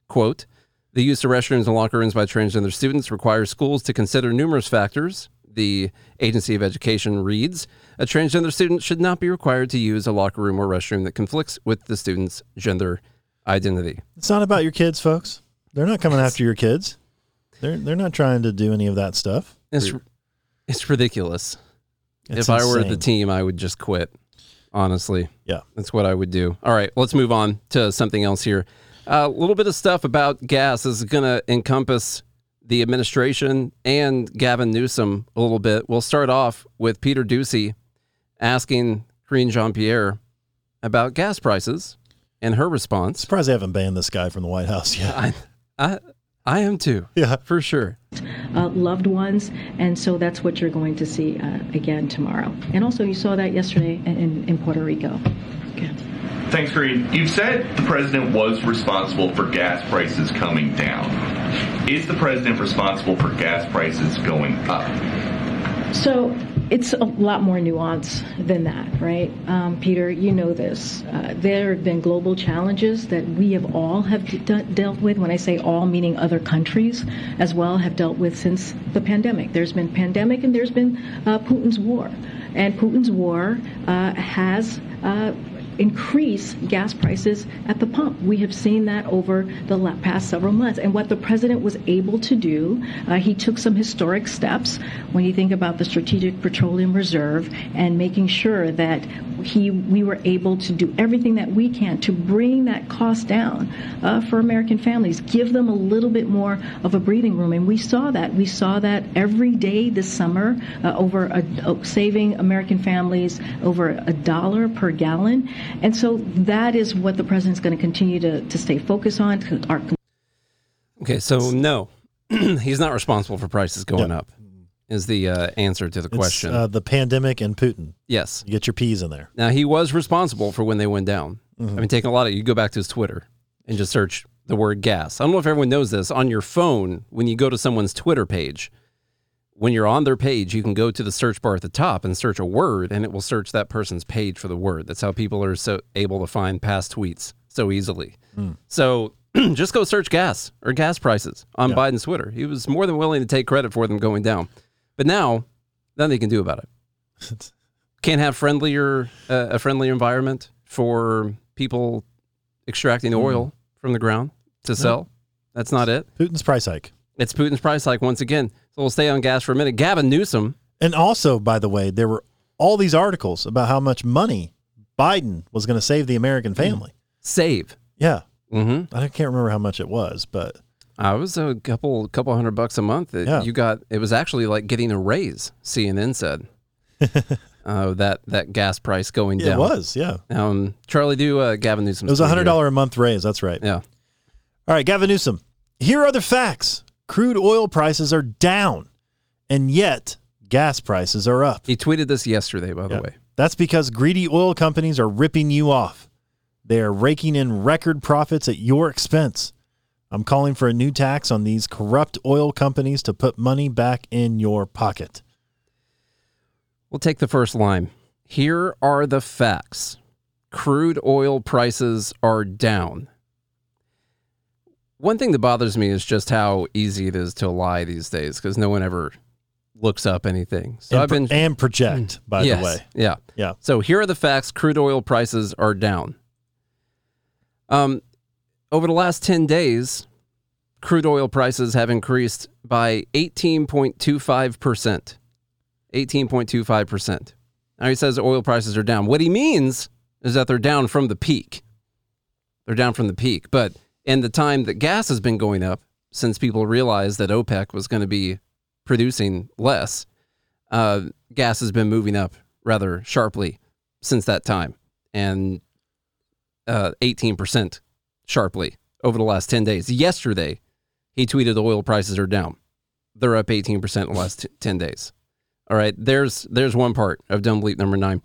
Quote, the use of restrooms and locker rooms by transgender students requires schools to consider numerous factors. The Agency of Education reads A transgender student should not be required to use a locker room or restroom that conflicts with the student's gender identity. It's not about your kids, folks. They're not coming after your kids. They're they're not trying to do any of that stuff. It's, it's ridiculous. It's if I were the team, I would just quit. honestly. Yeah. That's what I would do. All right, let's move on to something else here. A little bit of stuff about gas is going to encompass the administration and Gavin Newsom a little bit. We'll start off with Peter Doocy asking Karine Jean Pierre about gas prices and her response. Surprised they haven't banned this guy from the White House yet. I, I, I am too. Yeah. for sure. uh, loved ones, and so that's what you're going to see uh, again tomorrow. And also, you saw that yesterday in, in Puerto Rico. Okay. Thanks, Karine. You've said the president was responsible for gas prices coming down. Is the president responsible for gas prices going up? So it's a lot more nuance than that, right? Um, Peter, you know this. Uh, there have been global challenges that we have all have de- dealt with. When I say all, meaning other countries as well have dealt with since the pandemic. There's been pandemic and there's been uh, Putin's war, and Putin's war uh, has. Increase gas prices at the pump. We have seen that over the past several months. And what the president was able to do, uh, he took some historic steps when you think about the Strategic Petroleum Reserve and making sure that he we were able to do everything that we can to bring that cost down uh, for American families, give them a little bit more of a breathing room. And we saw that. We saw that every day this summer, uh, over a, saving American families over a dollar per gallon. And so that is what the president's going to continue to, to stay focused on. Our Okay, so no, he's not responsible for prices going Yeah. up. Is the uh, answer to the It's, question? uh, the pandemic and Putin. yes. You get your peas in there. Now he was responsible for when they went down. Mm-hmm. I mean, taking a lot of you go back to his Twitter and just search the word gas. I don't know if everyone knows this. On your phone, when you go to someone's Twitter page, when you're on their page, you can go to the search bar at the top and search a word, and it will search that person's page for the word. That's how people are so able to find past tweets so easily. So just go search gas or gas prices on Yeah. Biden's Twitter. He was more than willing to take credit for them going down, but now nothing he can do about it can't have friendlier uh, a friendlier environment for people extracting oil from the ground to sell. That's not it. Putin's price hike. It's Putin's price hike once again. So we'll stay on gas for a minute. Gavin Newsom, And also, by the way, there were all these articles about how much money Biden was going to save the American family. save. Yeah. Mm-hmm. I can't remember how much it was, but I was a couple couple hundred bucks a month. That Yeah. You got it was actually like getting a raise. CNN said uh, that that gas price going down. it was. Yeah. Um, Charlie, do uh, Gavin Newsom. It was a hundred dollar a month raise. That's right. Yeah. All right, Gavin Newsom. Here are the facts. Crude oil prices are down, and yet gas prices are up. He tweeted this yesterday, by the Yeah. way. That's because greedy oil companies are ripping you off. They are raking in record profits at your expense. I'm calling for a new tax on these corrupt oil companies to put money back in your pocket. We'll take the first line. Here are the facts. Crude oil prices are down. One thing that bothers me is just how easy it is to lie these days because no one ever looks up anything. So and, I've been pro- and project, by Yes, the way. Yeah. Yeah. So here are the facts. Crude oil prices are down. Um, over the last 10 days, crude oil prices have increased by 18.25%. 18.25%. Now he says oil prices are down. What he means is that they're down from the peak. They're down from the peak. But in the time that gas has been going up, since people realized that OPEC was going to be producing less, uh, gas has been moving up rather sharply since that time, and uh, 18% sharply over the last 10 days. Yesterday, he tweeted oil prices are down. They're up 18% in the last t- 10 days. All right, there's there's one part of dumb bleep number nine.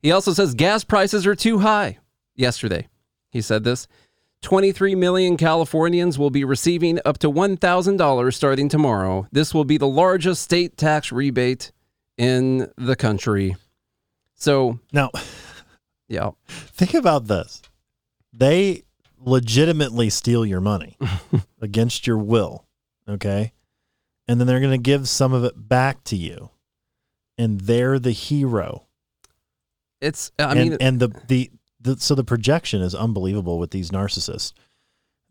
He also says gas prices are too high. Yesterday, he said this. 23 million Californians will be receiving up to $1,000 starting tomorrow. This will be the largest state tax rebate in the country. So, Now, yeah, think about this. They legitimately steal your money against your will, okay? And then they're going to give some of it back to you. And they're the hero. it's, I and, mean, and the, the the so the projection is unbelievable with these narcissists.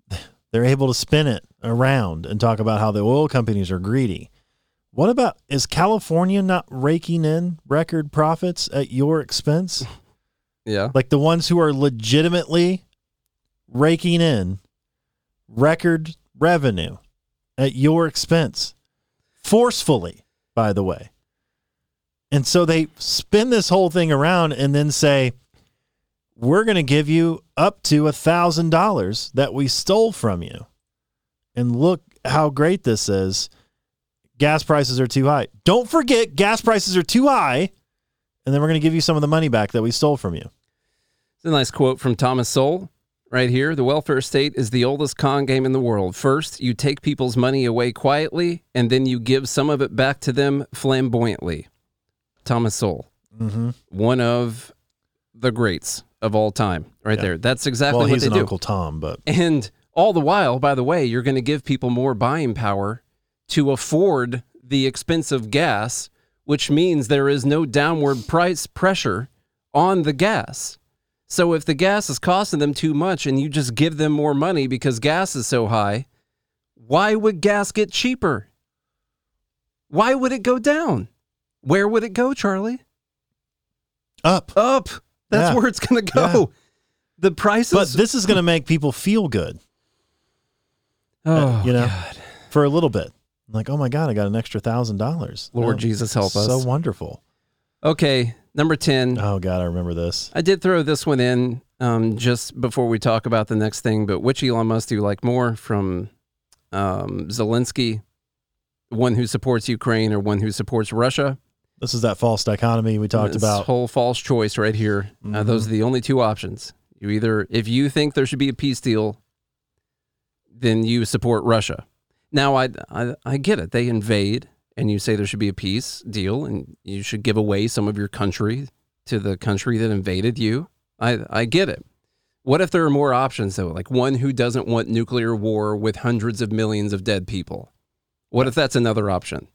They're able to spin it around and talk about how the oil companies are greedy. What about is California not raking in record profits at your expense? Yeah. like the ones who are legitimately raking in record revenue at your expense forcefully by the way and so they spin this whole thing around and then say we're going to give you up to a thousand dollars that we stole from you and look how great this is gas prices are too high don't forget gas prices are too high and then we're going to give you some of the money back that we stole from you It's a nice quote from Thomas Sowell right here. The welfare state is the oldest con game in the world. First, you take people's money away quietly, and then you give some of it back to them flamboyantly. Thomas Sowell, mm-hmm. one of the greats of all time, right Yeah. there. That's exactly well what he's they an do. uncle tom but And all the while, by the way, you're going to give people more buying power to afford the expensive gas, which means there is no downward price pressure on the gas. So if the gas is costing them too much and you just give them more money because gas is so high, why would gas get cheaper? Why would it go down? Where would it go, Charlie? up Up. That's Yeah. where it's going to go. Yeah. The prices. but this is going to make people feel good oh, you know God. for a little bit like oh my god i got an extra thousand dollars Lord Oh, Jesus, help us. so wonderful Okay, number 10. oh god i remember this I did throw this one in um, just before we talk about the next thing, but which Elon Musk do you like more from um, Zelensky, one who supports Ukraine or one who supports Russia? This is that false dichotomy we talked about. This about whole false choice right here. Uh, those are the only two options. You either, if you think there should be a peace deal, then you support Russia. Now, I, I, I get it. They invade, and you say there should be a peace deal, and you should give away some of your country to the country that invaded you. I, I get it. What if there are more options, though? Like one who doesn't want nuclear war with hundreds of millions of dead people. What if that's another option?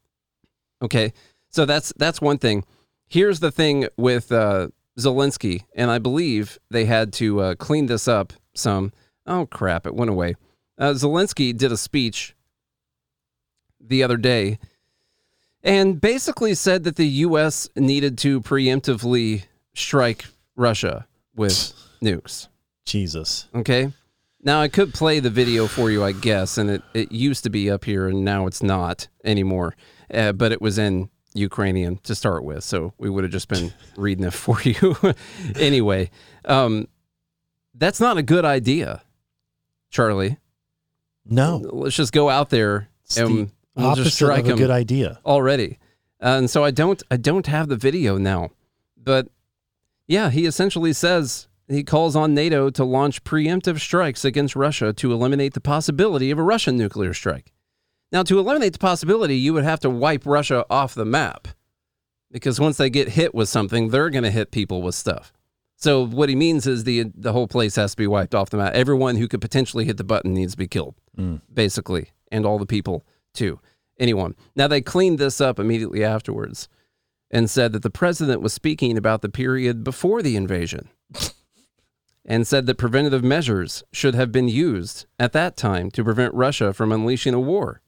Okay, so that's that's one thing. Here's the thing with uh, Zelensky, and I believe they had to uh, clean this up some. Oh crap! It went away. Uh, Zelensky did a speech the other day, and basically said that the U.S. needed to preemptively strike Russia with nukes. jesus Okay. Now I could play the video for you, I guess, and it, it used to be up here and now it's not anymore. Uh, but it was in Ukrainian to start with, so we would have just been reading it for you. anyway, um, that's not a good idea, Charlie. no Let's just go out there it's and the we'll opposite just strike of a good idea already. Uh, and so I don't I don't have the video now. But yeah, he essentially says he calls on NATO to launch preemptive strikes against Russia to eliminate the possibility of a Russian nuclear strike. Now, to eliminate the possibility, you would have to wipe Russia off the map. Because once they get hit with something, they're going to hit people with stuff. So what he means is the the whole place has to be wiped off the map. Everyone who could potentially hit the button needs to be killed, mm. basically, and all the people too. Anyone. Now they cleaned this up immediately afterwards and said that the president was speaking about the period before the invasion and said that preventative measures should have been used at that time to prevent Russia from unleashing a war.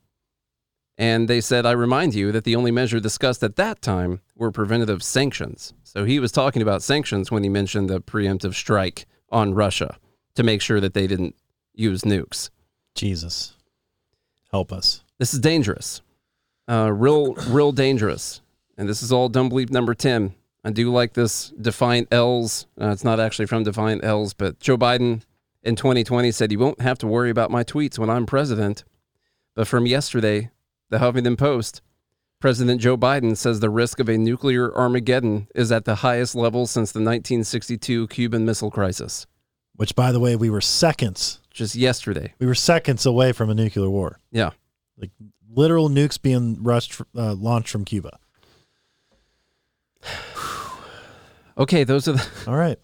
And they said, I remind you that the only measure discussed at that time were preventative sanctions. So he was talking about sanctions when he mentioned the preemptive strike on Russia to make sure that they didn't use nukes. jesus help us This is dangerous. Uh, real, real dangerous. And this is all dumb bleep number 10. I do like this Defiant L's. Uh, it's not actually from Defiant L's, but Joe Biden in 2020 said, You won't have to worry about my tweets when I'm president. But from yesterday, the Huffington Post, President Joe Biden says the risk of a nuclear Armageddon is at the highest level since the 1962 Cuban Missile Crisis. which by the way we were seconds Just yesterday. we were seconds away from a nuclear war Yeah. like literal nukes being rushed uh, launched from cuba Okay, those are the, all right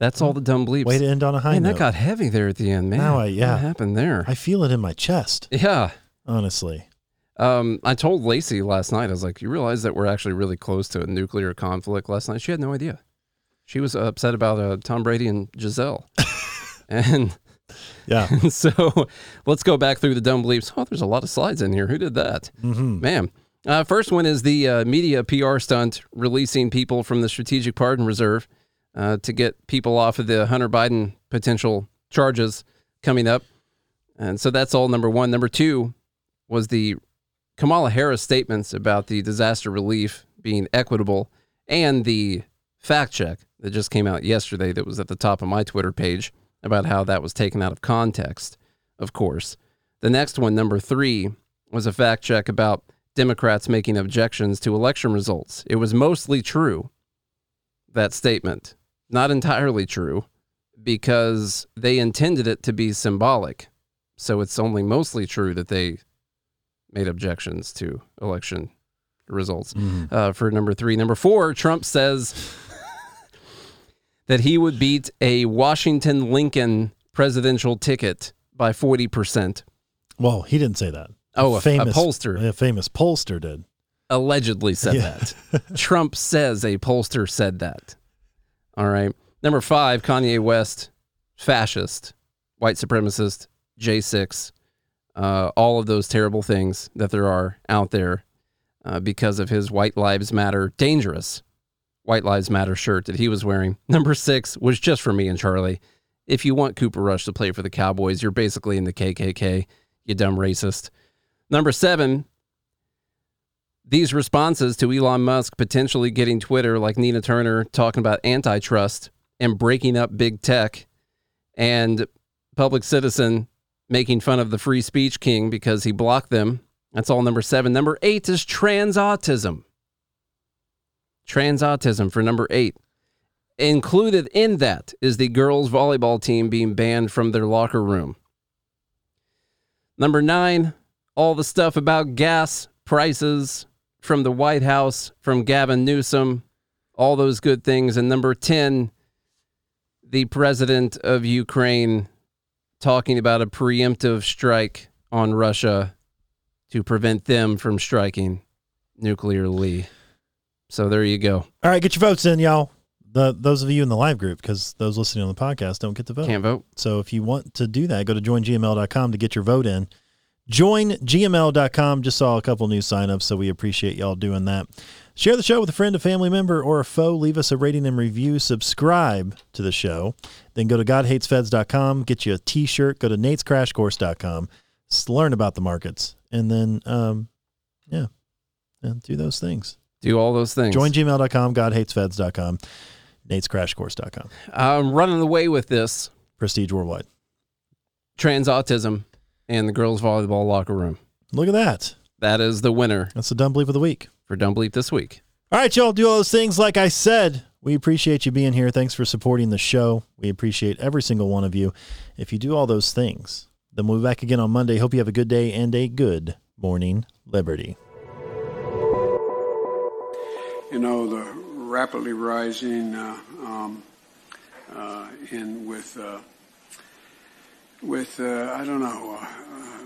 that's all the dumb bleeps. way to end on a high Man, note that got heavy there at the end, man. Now I- yeah. What happened there? i feel it in my chest yeah. honestly Um, I told Lacey last night, I was like, you realize that we're actually really close to a nuclear conflict last night? She had no idea. She was upset about uh, Tom Brady and Gisele. and yeah so let's go back through the dumb bleeps. Oh, there's a lot of slides in here. Who did that? hmm Man. Uh, first one is the uh, media PR stunt releasing people from the Strategic Pardon Reserve. uh, to get people off of the Hunter Biden potential charges coming up. And so that's all number one. Number two was the Kamala Harris statements about the disaster relief being equitable and the fact check that just came out yesterday that was at the top of my Twitter page about how that was taken out of context, of course. The next one, number three, was a fact check about Democrats making objections to election results. It was mostly true, that statement. Not entirely true, because they intended it to be symbolic. So it's only mostly true that they made objections to election results uh, for number three. Number four, Trump says that he would beat a Washington Lincoln presidential ticket by 40%. Well, he didn't say that. Oh, a- a pollster. A famous pollster did. Allegedly said Yeah. that. Trump says a pollster said that. All right. Number five, Kanye West, fascist, white supremacist, J6, uh, all of those terrible things that there are out there uh, because of his White Lives Matter, dangerous White Lives Matter shirt that he was wearing. Number six was just for me and Charlie. If you want Cooper Rush to play for the Cowboys, you're basically in the KKK, you dumb racist. Number seven, these responses to Elon Musk potentially getting Twitter, like Nina Turner talking about antitrust and breaking up big tech, and Public Citizen making fun of the free speech king because he blocked them. That's all number seven. Number eight is trans autism. Trans autism for number eight. Included in that is the girls' volleyball team being banned from their locker room. Number nine, all the stuff about gas prices from the White House, from Gavin Newsom, all those good things. And number 10, the president of Ukraine talking about a preemptive strike on Russia to prevent them from striking nuclearly. So there you go. All right, get your votes in, y'all. The those of you in the live group, because those listening on the podcast don't get to vote. Can't vote. So if you want to do that, go to joingml.com to get your vote in. Joingml.com. Just saw a couple new signups, so we appreciate y'all doing that. Share the show with a friend, a family member, or a foe. Leave us a rating and review. Subscribe to the show. Then go to godhatesfeds.com. Get you a t-shirt. Go to natescrashcourse.com. Learn about the markets. And then, um, yeah, and do those things. Do all those things. Join gmail.com, godhatesfeds.com, natescrashcourse.com. I'm running away with this Prestige Worldwide. trans autism and the girls' volleyball locker room. Look at that. That is the winner That's the dumb bleep of the week. For Dumb Bleep this week. All right, y'all, do all those things. Like I said, we appreciate you being here. Thanks for supporting the show. We appreciate every single one of you. If you do all those things, then we'll be back again on Monday. Hope you have a good day and a good morning, Liberty. you know, the rapidly rising uh, um, uh, in with uh, with uh, I don't know uh,